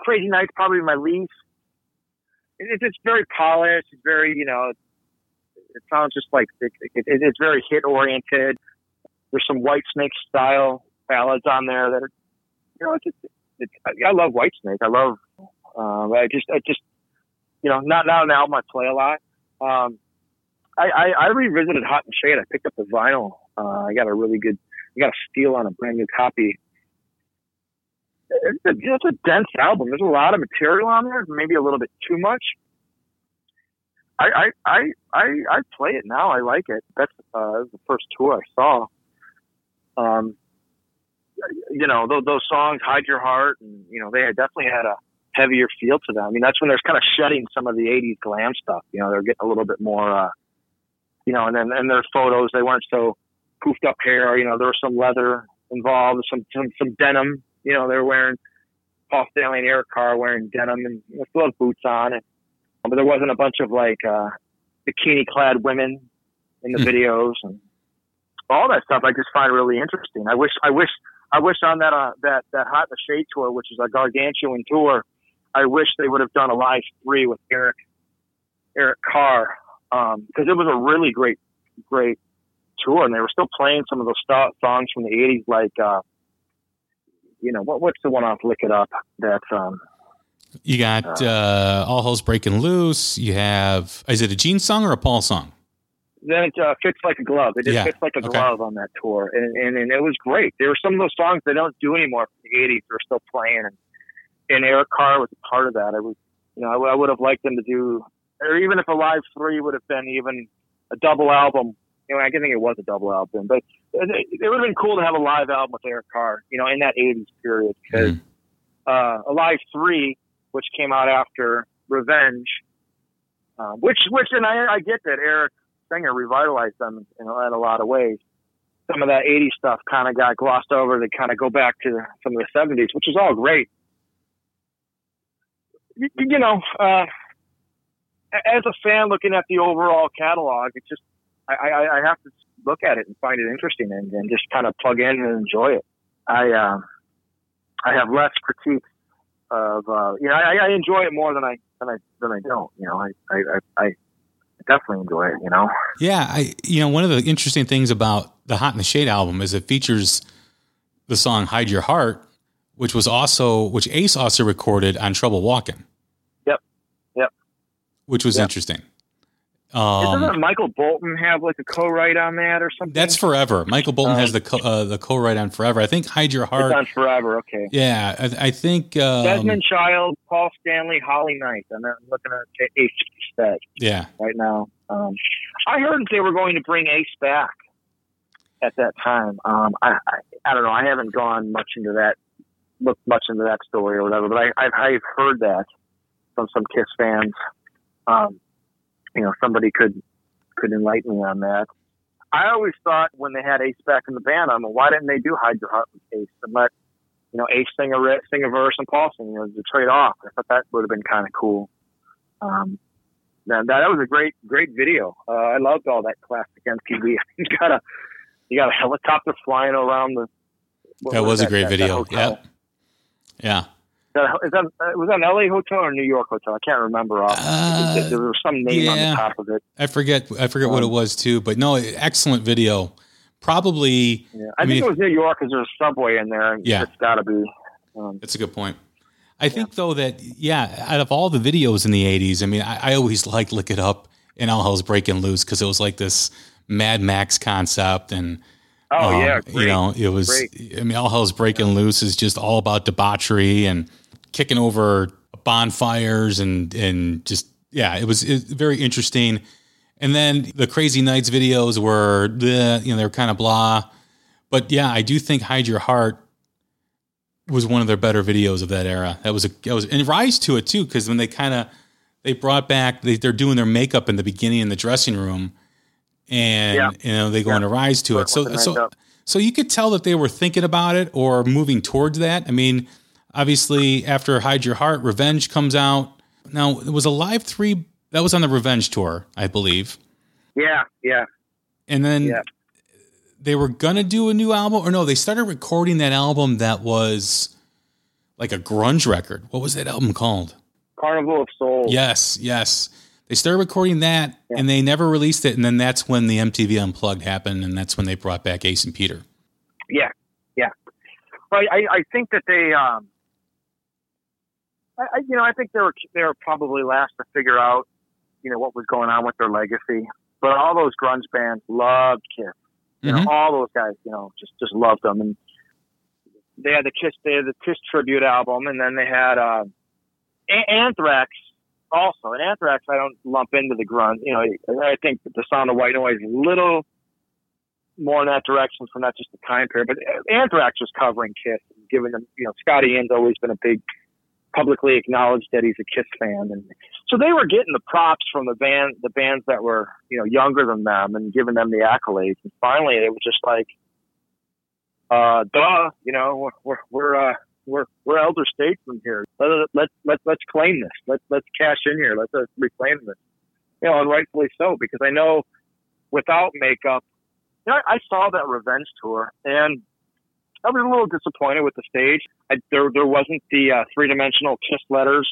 Crazy Nights probably my least. It's, it's very polished. It's very, you know, it sounds just like it, it, it's very hit oriented. There's some White Snake style ballads on there that are, you know, it's, it's, it's I love White Snake. I love, um, I just, I just, you know, not not an album I play a lot. Um, I, I, I revisited Hot and Shade. I picked up the vinyl. Uh, I got a really good, I got a steal on a brand new copy. It's a, it's a dense album. There's a lot of material on there, maybe a little bit too much. I, I, I, I, I play it now. I like it. That's, uh, the first tour I saw. Um, you know, those, those songs, Hide Your Heart, and, you know, they had definitely had a heavier feel to them. I mean, that's when they're kind of shedding some of the 80s glam stuff. You know, they're getting a little bit more, uh, you know, and then, and their photos, they weren't so poofed up hair. You know, there was some leather involved, some, some, some denim. You know, they were wearing Paul Stanley and Eric Carr wearing denim and know, still boots on. And, but there wasn't a bunch of like, uh, bikini clad women in the mm. videos and all that stuff. I just find really interesting. I wish, I wish, I wish on that, uh, that, that Hot in the Shade tour, which is a gargantuan tour, I wish they would have done a live three with Eric, Eric Carr um, because it was a really great, great tour, and they were still playing some of those st- songs from the '80s, like uh, you know what, what's the one off "Lick It Up" that, um, you got uh, uh, "All Hell's Breaking Loose." You have is it a Gene song or a Paul song? Then it uh, fits like a glove. It just yeah. fits like a okay. glove on that tour, and, and and it was great. There were some of those songs they don't do anymore from the '80s. They're still playing, and, and Eric Carr was a part of that. I was, you know, I, I would have liked them to do or even if a live three would have been even a double album. You know, I can think it was a double album, but it, it would have been cool to have a live album with Eric Carr. You know, in that '80s period, because mm. uh, a live three, which came out after Revenge, uh, which which and I, I get that Eric Singer revitalized them in, in a lot of ways. Some of that '80s stuff kind of got glossed over. They kind of go back to some of the '70s, which is all great. You, you know, uh, as a fan looking at the overall catalog, it's just I, I, I have to look at it and find it interesting and, and just kind of plug in and enjoy it. I uh, I have less critiques of uh, you know I, I enjoy it more than I than I than I don't. You know I I, I definitely enjoy it. You know. Yeah, I you know one of the interesting things about the Hot in the Shade album is it features the song "Hide Your Heart," which was also which Ace also recorded on Trouble Walking Yep. Yep. which was yep. interesting. Um, Doesn't Michael Bolton have like a co-write on that or something? That's forever. Michael Bolton um, has the co- uh, the co-write on forever. I think Hide Your Heart on forever. Okay. Yeah, I, I think um, Desmond Child, Paul Stanley, Holly Knight. I'm looking at Ace stat. Yeah. Right now, um, I heard they were going to bring Ace back at that time. Um, I, I I don't know. I haven't gone much into that, looked much into that story or whatever, but I I've, I've heard that from some Kiss fans um, you know, somebody could could enlighten me on that. I always thought when they had Ace back in the band, I'm mean, why didn't they do Hide Your Heart with Ace and let you know Ace sing a sing a verse and Paul sing, you know, the trade off. I thought that would have been kind of cool. Um, that that was a great great video. Uh, I loved all that classic MTV. <laughs> you got a you got a helicopter flying around the. That was, was, a great that, video. That yeah. Yeah that, is that uh, was that an LA hotel or New York hotel? I can't remember. Uh, there, was some name yeah, on the top of it. I forget. I forget um, what it um, was too. But no, excellent video. Probably. Yeah, I, I think mean, it was New York because there's a subway in there. Yeah, it's got to be. Um, That's a good point. I yeah. think though that yeah, out of all the videos in the '80s, I mean, I, I always <laughs> like Lick It Up and all hell's breaking loose because it was like this Mad Max concept and. Oh um, yeah, great. you know it was. Great. I mean, all hell's breaking yeah. loose is just all about debauchery and kicking over bonfires and and just yeah, it was, it was very interesting. And then the Crazy Nights videos were the you know they're kind of blah, but yeah, I do think Hide Your Heart was one of their better videos of that era. That was a that was and Rise to it too because when they kind of they brought back they, they're doing their makeup in the beginning in the dressing room, and yeah. you know they go yeah. into Rise to it. So so so you could tell that they were thinking about it or moving towards that. I mean, Obviously, after Hide Your Heart, Revenge comes out. Now, it was a live three that was on the Revenge tour, I believe. Yeah, yeah. And then Yeah. they were gonna do a new album, or no, they started recording that album that was like a grunge record. What was that album called? Carnival of Souls. Yes, yes. They started recording that, Yeah. and they never released it. And then that's when the MTV Unplugged happened, and that's when they brought back Ace and Peter. Yeah, yeah. But I, I think that they, um, I, I, you know, I think they were they were probably last to figure out, you know, what was going on with their legacy. But all those grunge bands loved Kiss. You Mhm. know, all those guys, you know, just just loved them. And they had the Kiss, they had the Kiss tribute album, and then they had uh, Anthrax also. And Anthrax, I don't lump into the grunge. You know, I think the sound of white noise is a little more in that direction for not just the time period, but Anthrax was covering Kiss, and giving them, you know, Scotty Ian's always been a big, publicly acknowledged that he's a Kiss fan, and so they were getting the props from the band, the bands that were, you know, younger than them, and giving them the accolades. And finally, it was just like, uh, duh, you know, we're we're we're uh, we're, we're elder statesmen here. Let let let let's claim this. Let let's cash in here. Let's uh, reclaim this. You know, and rightfully so, because I know without makeup you know, I saw that revenge tour and I was a little disappointed with the stage. I, there, there wasn't the uh, three dimensional kiss letters,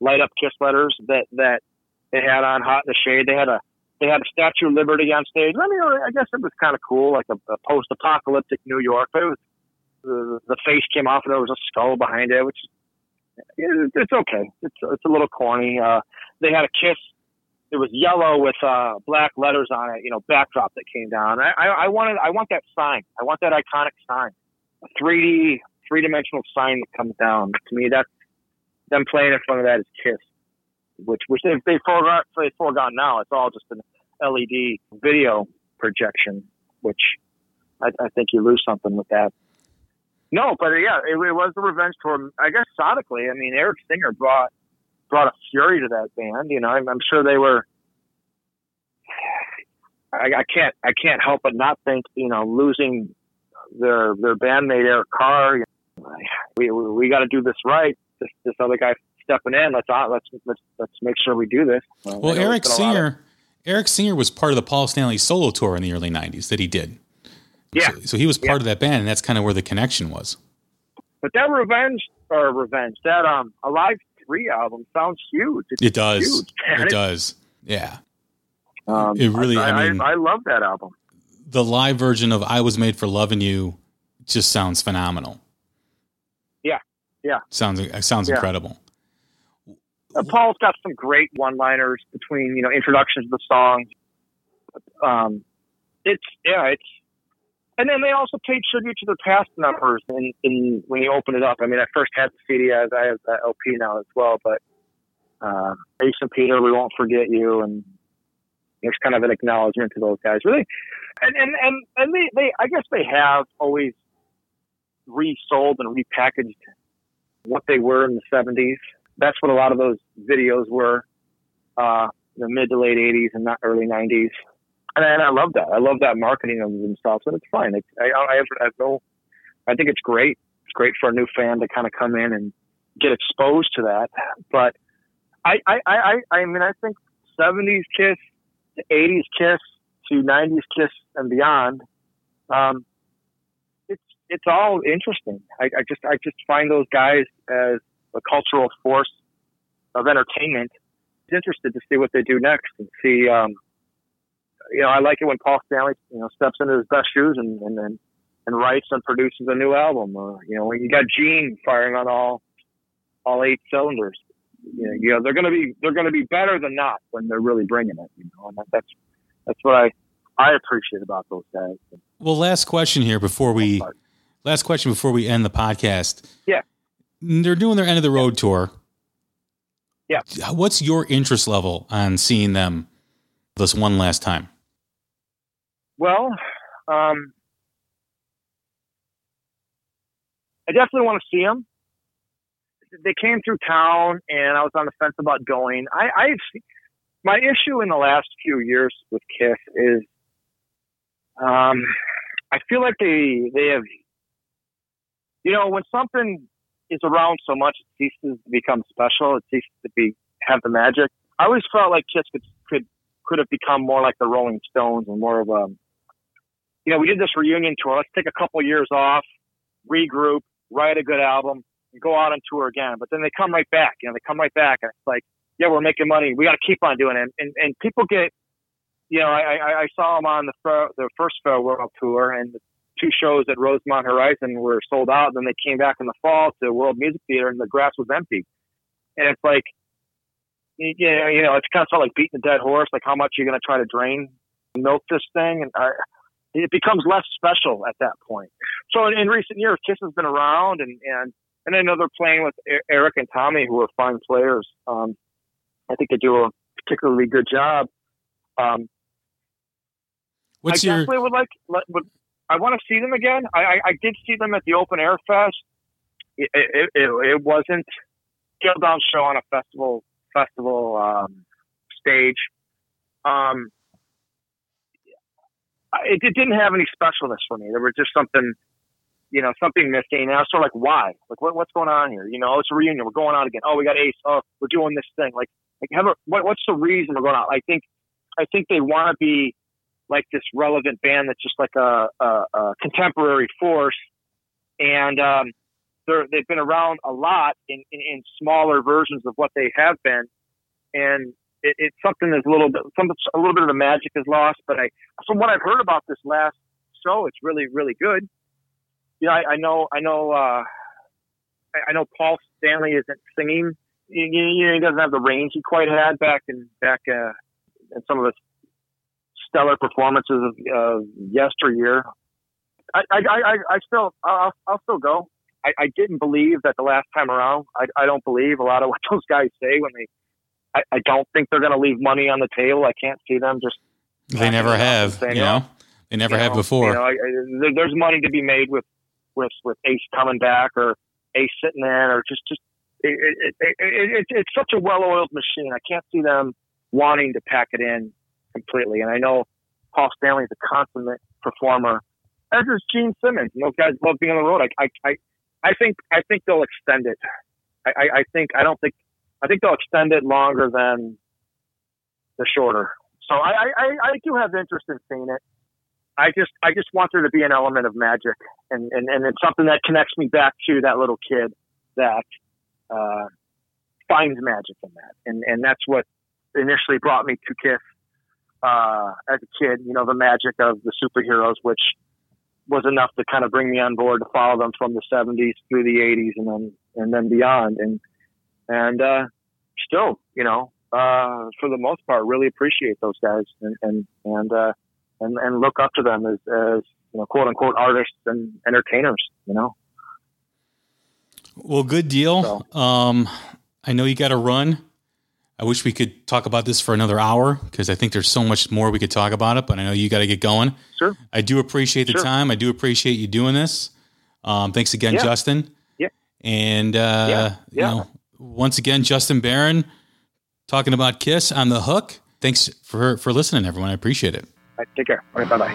light up kiss letters that, that they had on Hot in the Shade. They had a, they had a Statue of Liberty on stage. I mean, I guess it was kind of cool, like a, a post apocalyptic New York, but it was, the, the face came off and there was a skull behind it, which it, it's okay. It's, it's a little corny. Uh, they had a kiss it was yellow with uh, black letters on it, you know, backdrop that came down. I, I, I wanted, I want that sign. I want that iconic sign, 3D, three dimensional sign that comes down. To me, that's them playing in front of that is Kiss, which which they've they forgot they forgotten now. It's all just an LED video projection, which I, I think you lose something with that. No, but uh, yeah, it, it was the revenge tour. I guess sonically, I mean, Eric Singer brought brought a fury to that band. You know, I'm, I'm sure they were. I, I can't I can't help but not think you know losing their their bandmate Eric Carr. You know, we we, we got to do this right. This this other guy stepping in. Let's uh, let's let's let's make sure we do this. Well, I know Eric it's been a lot of- Singer, Eric Singer was part of the Paul Stanley solo tour in the early '90s that he did. Yeah. So, so he was part of that band, and that's kind of where the connection was. But that revenge or revenge that um Alive Three album sounds huge. It's It does. huge. man. It does. Yeah. Um, It really- I, I mean- I, I love that album. The live version of "I Was Made for Loving You" just sounds phenomenal. Yeah. Yeah. Sounds sounds Yeah. incredible. Uh, Paul's got some great one-liners between you know introductions to the songs. Um, it's yeah, it's and then they also paid tribute to their past numbers in, in when you open it up. I mean, I first had the CD as I have the LP now as well, but uh, Ace and Peter, we won't forget you, and there's kind of an acknowledgement to those guys, really. And and and and they they I guess they have always resold and repackaged what they were in the 70s that's what a lot of those videos were, uh, the mid to late '80s and not early '90s, and, and I love that. I love that marketing of themselves, and it's fine. It's, I, I, have, I have no, I think it's great. It's great for a new fan to kind of come in and get exposed to that. But I, I, I, I, mean, I think '70s Kiss, '80s Kiss, to '90s Kiss and beyond. Um, it's it's all interesting. I, I just I just find those guys as a cultural force of entertainment. I'm interested to see what they do next and see. Um, you know, I like it when Paul Stanley, you know, steps into his best shoes and and and, and writes and produces a new album. Or you know, when you got Gene firing on all all eight cylinders. You know, you know they're gonna be they're gonna be better than not when they're really bringing it. You know, and that's that's what I I appreciate about those guys. Well, last question here before we last question before we end the podcast. Yeah. They're doing their end of the road tour. Yeah. What's your interest level on seeing them this one last time? Well, um, I definitely want to see them. They came through town, and I was on the fence about going. I, I've my issue in the last few years with Kiss is, um, I feel like they they have, you know, when something is around so much, it ceases to become special. It ceases to be have the magic. I always felt like Kiss could could could have become more like the Rolling Stones and more of a, you know, we did this reunion tour. Let's take a couple years off, regroup, write a good album, and go out on tour again. But then they come right back. You know, they come right back, and it's like, yeah, we're making money. We got to keep on doing it. And and people get, you know, I I, I saw them on the the first farewell tour, and the two shows at Rosemont Horizon were sold out. Then they came back in the fall to World Music Theater, and the grass was empty. And it's like, you know, you know, it's kind of felt like beating a dead horse. Like, how much you're you going to try to drain, milk this thing? And I, it becomes less special at that point. So in, in recent years, Kiss has been around, and and and I know they're playing with Eric and Tommy, who are fine players. Um, I think they do a particularly good job. Um, What's I your? definitely would like. Would, I want to see them again. I, I, I did see them at the Open Air Fest. It, it, it, it wasn't scaled down show on a festival festival um, stage. Um, it, it didn't have any specialness for me. There was just something, you know, something missing. And I was sort of like, why? Like, what, what's going on here? You know, it's a reunion. We're going out again. Oh, we got Ace. Oh, we're doing this thing. Like, like have a, what, what's the reason we're going out? I think, I think they want to be like this relevant band that's just like a, a, a contemporary force. And, um, they're, they've been around a lot in, in, in smaller versions of what they have been. And it, it's something that's a little bit, some, a little bit of the magic is lost. But I, from what I've heard about this last show, it's really, really good. Yeah, I, I know, I know, uh, I, know Paul Stanley isn't singing. You, you know, he doesn't have the range he quite had back in back uh, in some of his stellar performances of uh, yesteryear. I, I, I, I still, I'll, I'll still go. I, I didn't believe that the last time around. I, I don't believe a lot of <laughs> what those guys say when they. I, I don't think they're going to leave money on the table. I can't see them just. They never have, you know. They never you have know, before. You know, I, I, there's money to be made with with with Ace coming back or Ace sitting in or just just it, it, it, it, it's such a well-oiled machine. I can't see them wanting to pack it in completely. And I know Paul Stanley's a consummate performer, as is Gene Simmons. And those guys love being on the road. I, I, I, I think, I think they'll extend it. I, I, I think, I don't think, I think they'll extend it longer than the shorter. So I, I, I do have interest in seeing it. I just, I just want there to be an element of magic, and, and, and it's something that connects me back to that little kid that uh, finds magic in that, and and that's what initially brought me to Kiss uh, as a kid. You know, the magic of the superheroes, which was enough to kind of bring me on board to follow them from the 70s through the 80s and then and then beyond, and and uh, still, you know, uh, for the most part, really appreciate those guys and and and uh, and, and look up to them as as you know, quote unquote artists and entertainers. You know. Well, good deal. So. Um, I know you got to run. I wish we could talk about this for another hour because I think there's so much more we could talk about it. But I know you got to get going. Sure. I do appreciate the sure. time. I do appreciate you doing this. Um, thanks again, yeah. Justin. Yeah. And uh, yeah. you know, once again, Justin Baron talking about Kiss on the hook. Thanks for for listening, everyone. I appreciate it. Right, take care. All right, bye bye.